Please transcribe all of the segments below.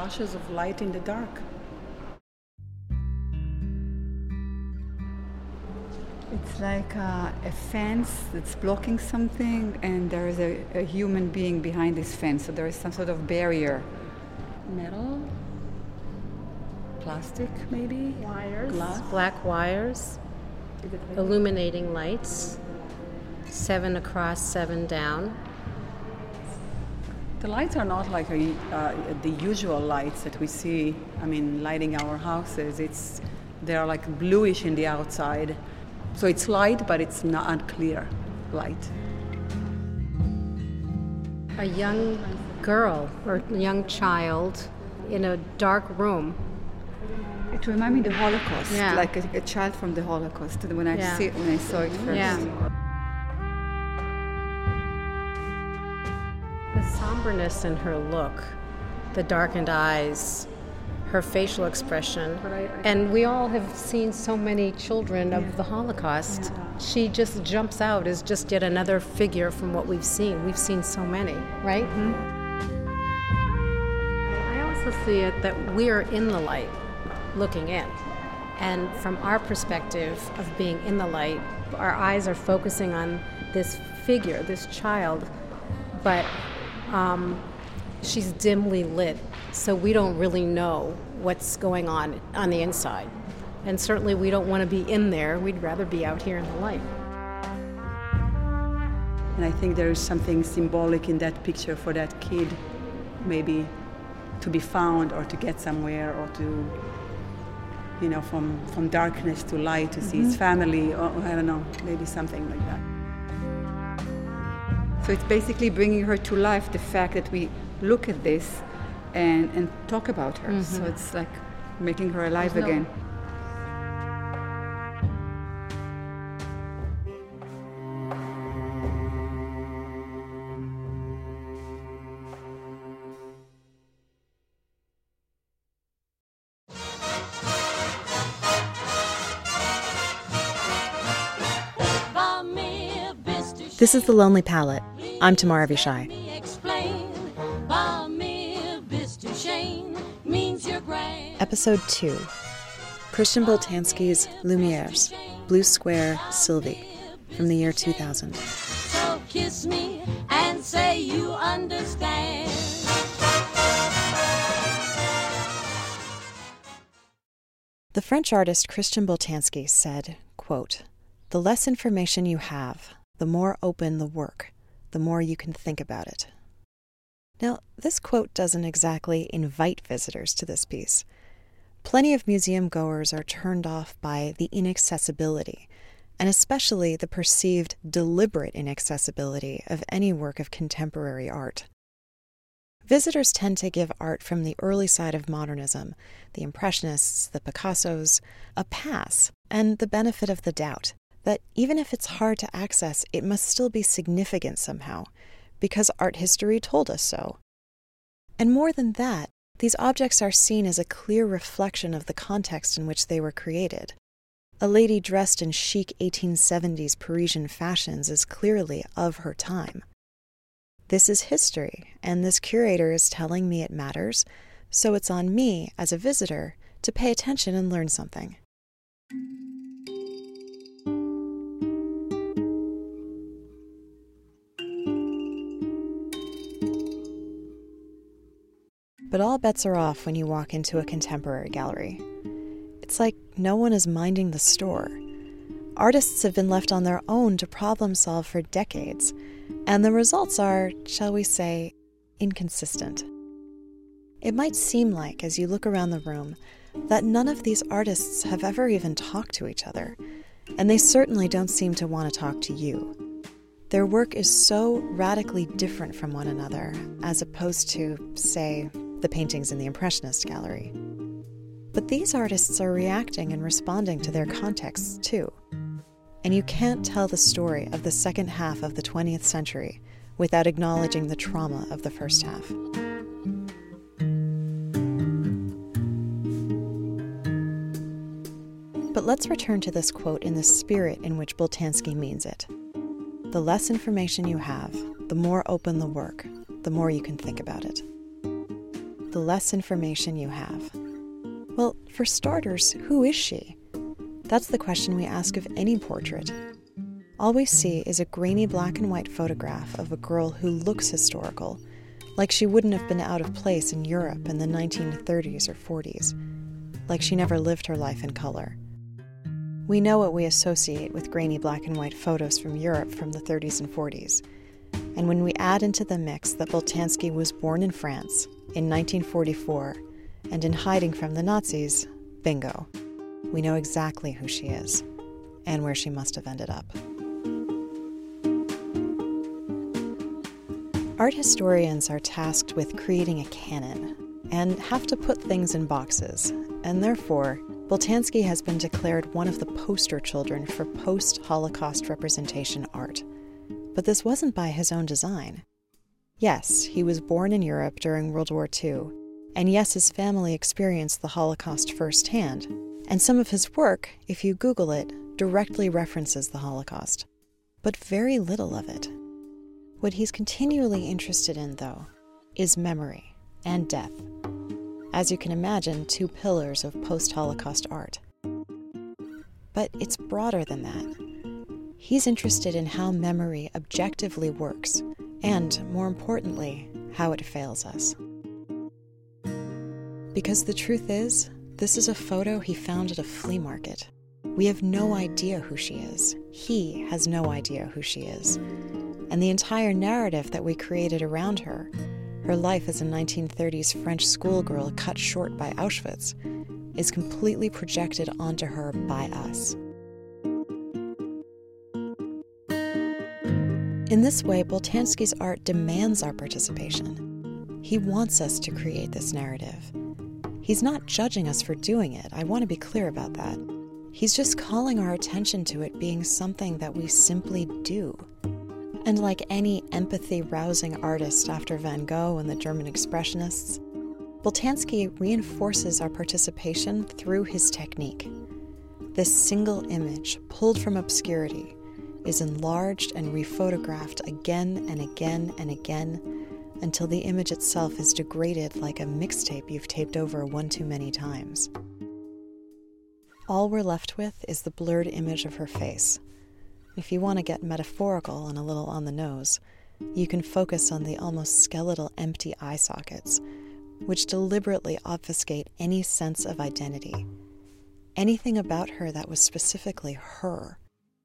flashes of light in the dark. It's like a, a, fence that's blocking something, and there is a, a, human being behind this fence. So there is some sort of barrier. Metal, plastic, maybe. Wires. Glass. Black wires. Illuminating lights. Seven across, seven down. The lights are not like a, uh, the usual lights that we see. I mean, lighting our houses. It's they are like bluish in the outside so it's light, but it's not clear light. A young girl or young child in a dark room. It reminded me of the Holocaust, yeah. like a, a, child from the Holocaust. When I yeah. see when I saw it first. Yeah. Somberness in her look, the darkened eyes, her facial expression. and we all have seen so many children of the Holocaust. She just jumps out as just yet another figure from what we've seen. We've seen so many, right? Mm-hmm. I also see it that we are in the light looking in. And from our perspective of being in the light, our eyes are focusing on this figure, this child, but um, she's dimly lit so we don't really know what's going on on the inside. And certainly we don't want to be in there, we'd rather be out here in the light. And I think there is something symbolic in that picture for that kid, maybe to be found or to get somewhere or to, you know, from, from darkness to light, to mm-hmm. see his mm-hmm. family, or I don't know, maybe something like that. So it's basically bringing her to life the fact that we look at this and, and talk about her. Mm-hmm. So it's like making her alive There's again. No This is The Lonely Palette. I'm Tamar Avishai. Episode 2 Christian Boltanski's Lumieres, Blue Square, Sylvie, from the year 2000. So kiss me and say you understand. The French artist Christian Boltanski said, quote, The less information you have, the more open the work, the more you can think about it. Now, this quote doesn't exactly invite visitors to this piece. Plenty of museum goers are turned off by the inaccessibility, and especially the perceived deliberate inaccessibility of any work of contemporary art. Visitors tend to give art from the early side of modernism, the Impressionists, the Picassos, a pass and the benefit of the doubt that even if it's hard to access, it must still be significant somehow, because art history told us so. And more than that, these objects are seen as a clear reflection of the context in which they were created. A lady dressed in chic 1870s Parisian fashions is clearly of her time. This is history, and this curator is telling me it matters, so it's on me, as a visitor, to pay attention and learn something. But all bets are off when you walk into a contemporary gallery. It's like no one is minding the store. Artists have been left on their own to problem solve for decades, and the results are, shall we say, inconsistent. It might seem like, as you look around the room, that none of these artists have ever even talked to each other, and they certainly don't seem to want to talk to you. Their work is so radically different from one another, as opposed to, say, the paintings in the Impressionist gallery. But these artists are reacting and responding to their contexts too. And you can't tell the story of the second half of the 20th century without acknowledging the trauma of the first half. But let's return to this quote in the spirit in which Boltanski means it. The less information you have, the more open the work, the more you can think about it. The less information you have. Well, for starters, who is she? That's the question we ask of any portrait. All we see is a grainy black and white photograph of a girl who looks historical, like she wouldn't have been out of place in Europe in the 1930s or 40s, like she never lived her life in color. We know what we associate with grainy black and white photos from Europe from the 30s and 40s. And when we add into the mix that Boltanski was born in France in 1944 and in hiding from the Nazis, bingo. We know exactly who she is and where she must have ended up. Art historians are tasked with creating a canon and have to put things in boxes, and therefore, Boltanski has been declared one of the poster children for post Holocaust representation art. But this wasn't by his own design. Yes, he was born in Europe during World War II, and yes, his family experienced the Holocaust firsthand, and some of his work, if you Google it, directly references the Holocaust, but very little of it. What he's continually interested in, though, is memory and death. As you can imagine, two pillars of post Holocaust art. But it's broader than that. He's interested in how memory objectively works, and, more importantly, how it fails us. Because the truth is, this is a photo he found at a flea market. We have no idea who she is. He has no idea who she is and the entire narrative that we created around her, her life as a 1930s French schoolgirl cut short by Auschwitz, is completely projected onto her by us. In this way, Boltanski's art demands our participation. He wants us to create this narrative. He's not judging us for doing it, I want to be clear about that. He's just calling our attention to it being something that we simply do. And like any empathy rousing artist after Van Gogh and the German Expressionists, Boltanski reinforces our participation through his technique. This single image, pulled from obscurity, is enlarged and rephotographed again and again and again until the image itself is degraded like a mixtape you've taped over one too many times. All we're left with is the blurred image of her face, if you want to get metaphorical and a little on the nose, you can focus on the almost skeletal empty eye sockets, which deliberately obfuscate any sense of identity. Anything about her that was specifically her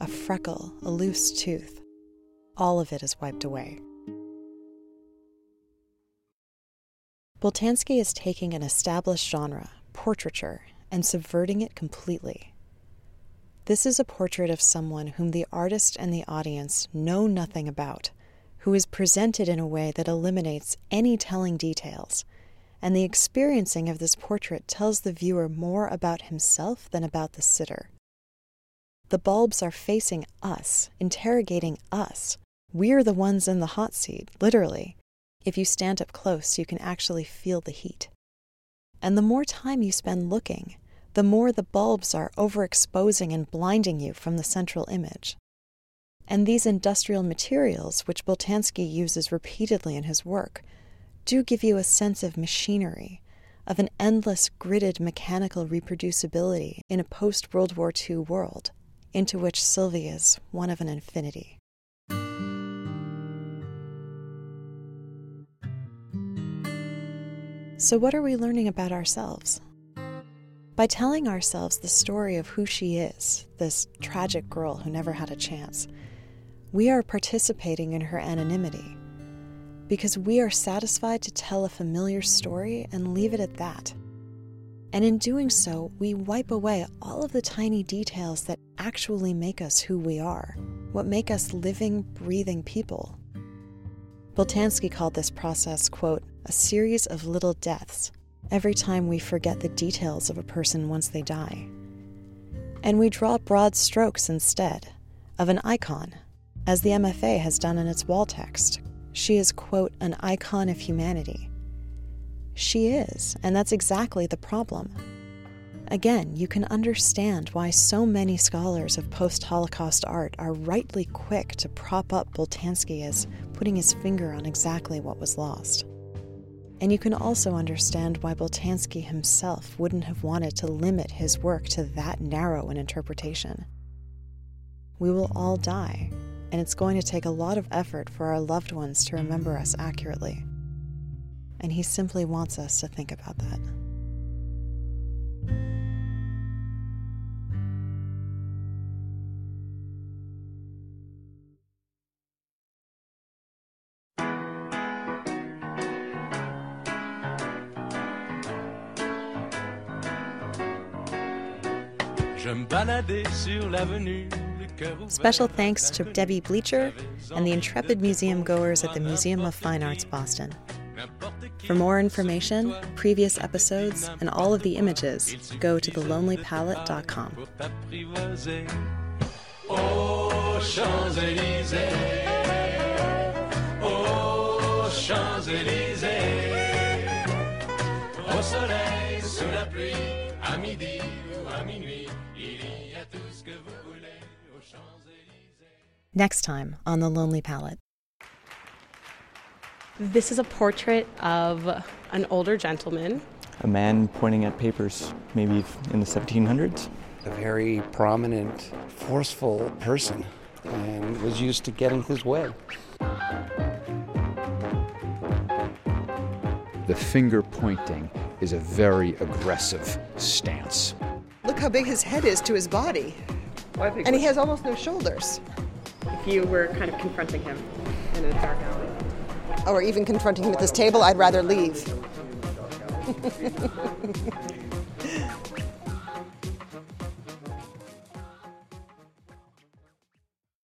a freckle, a loose tooth all of it is wiped away. Boltanski is taking an established genre, portraiture, and subverting it completely. This is a portrait of someone whom the artist and the audience know nothing about, who is presented in a way that eliminates any telling details. And the experiencing of this portrait tells the viewer more about himself than about the sitter. The bulbs are facing us, interrogating us. We're the ones in the hot seat, literally. If you stand up close, you can actually feel the heat. And the more time you spend looking, the more the bulbs are overexposing and blinding you from the central image. And these industrial materials, which Boltanski uses repeatedly in his work, do give you a sense of machinery, of an endless gridded mechanical reproducibility in a post World War II world, into which Sylvie is one of an infinity. So, what are we learning about ourselves? By telling ourselves the story of who she is, this tragic girl who never had a chance, we are participating in her anonymity because we are satisfied to tell a familiar story and leave it at that. And in doing so, we wipe away all of the tiny details that actually make us who we are, what make us living, breathing people. Boltanski called this process, quote, a series of little deaths every time we forget the details of a person once they die. And we draw broad strokes instead of an icon, as the MFA has done in its wall text. She is, quote, an icon of humanity. She is, and that's exactly the problem. Again, you can understand why so many scholars of post Holocaust art are rightly quick to prop up Boltanski as putting his finger on exactly what was lost. And you can also understand why Boltanski himself wouldn't have wanted to limit his work to that narrow an interpretation. We will all die, and it's going to take a lot of effort for our loved ones to remember us accurately. And he simply wants us to think about that. Special thanks to Debbie Bleacher and the intrepid museum goers at the Museum of Fine Arts Boston. For more information, previous episodes, and all of the images, go to thelonelypalette.com. Next time on The Lonely Palette. This is a portrait of an older gentleman. A man pointing at papers, maybe in the 1700s. A very prominent, forceful person, and was used to getting his way. The finger pointing is a very aggressive stance. Look how big his head is to his body. Well, and he has almost no shoulders. If you were kind of confronting him in a dark alley or even confronting him at this table, I'd rather leave.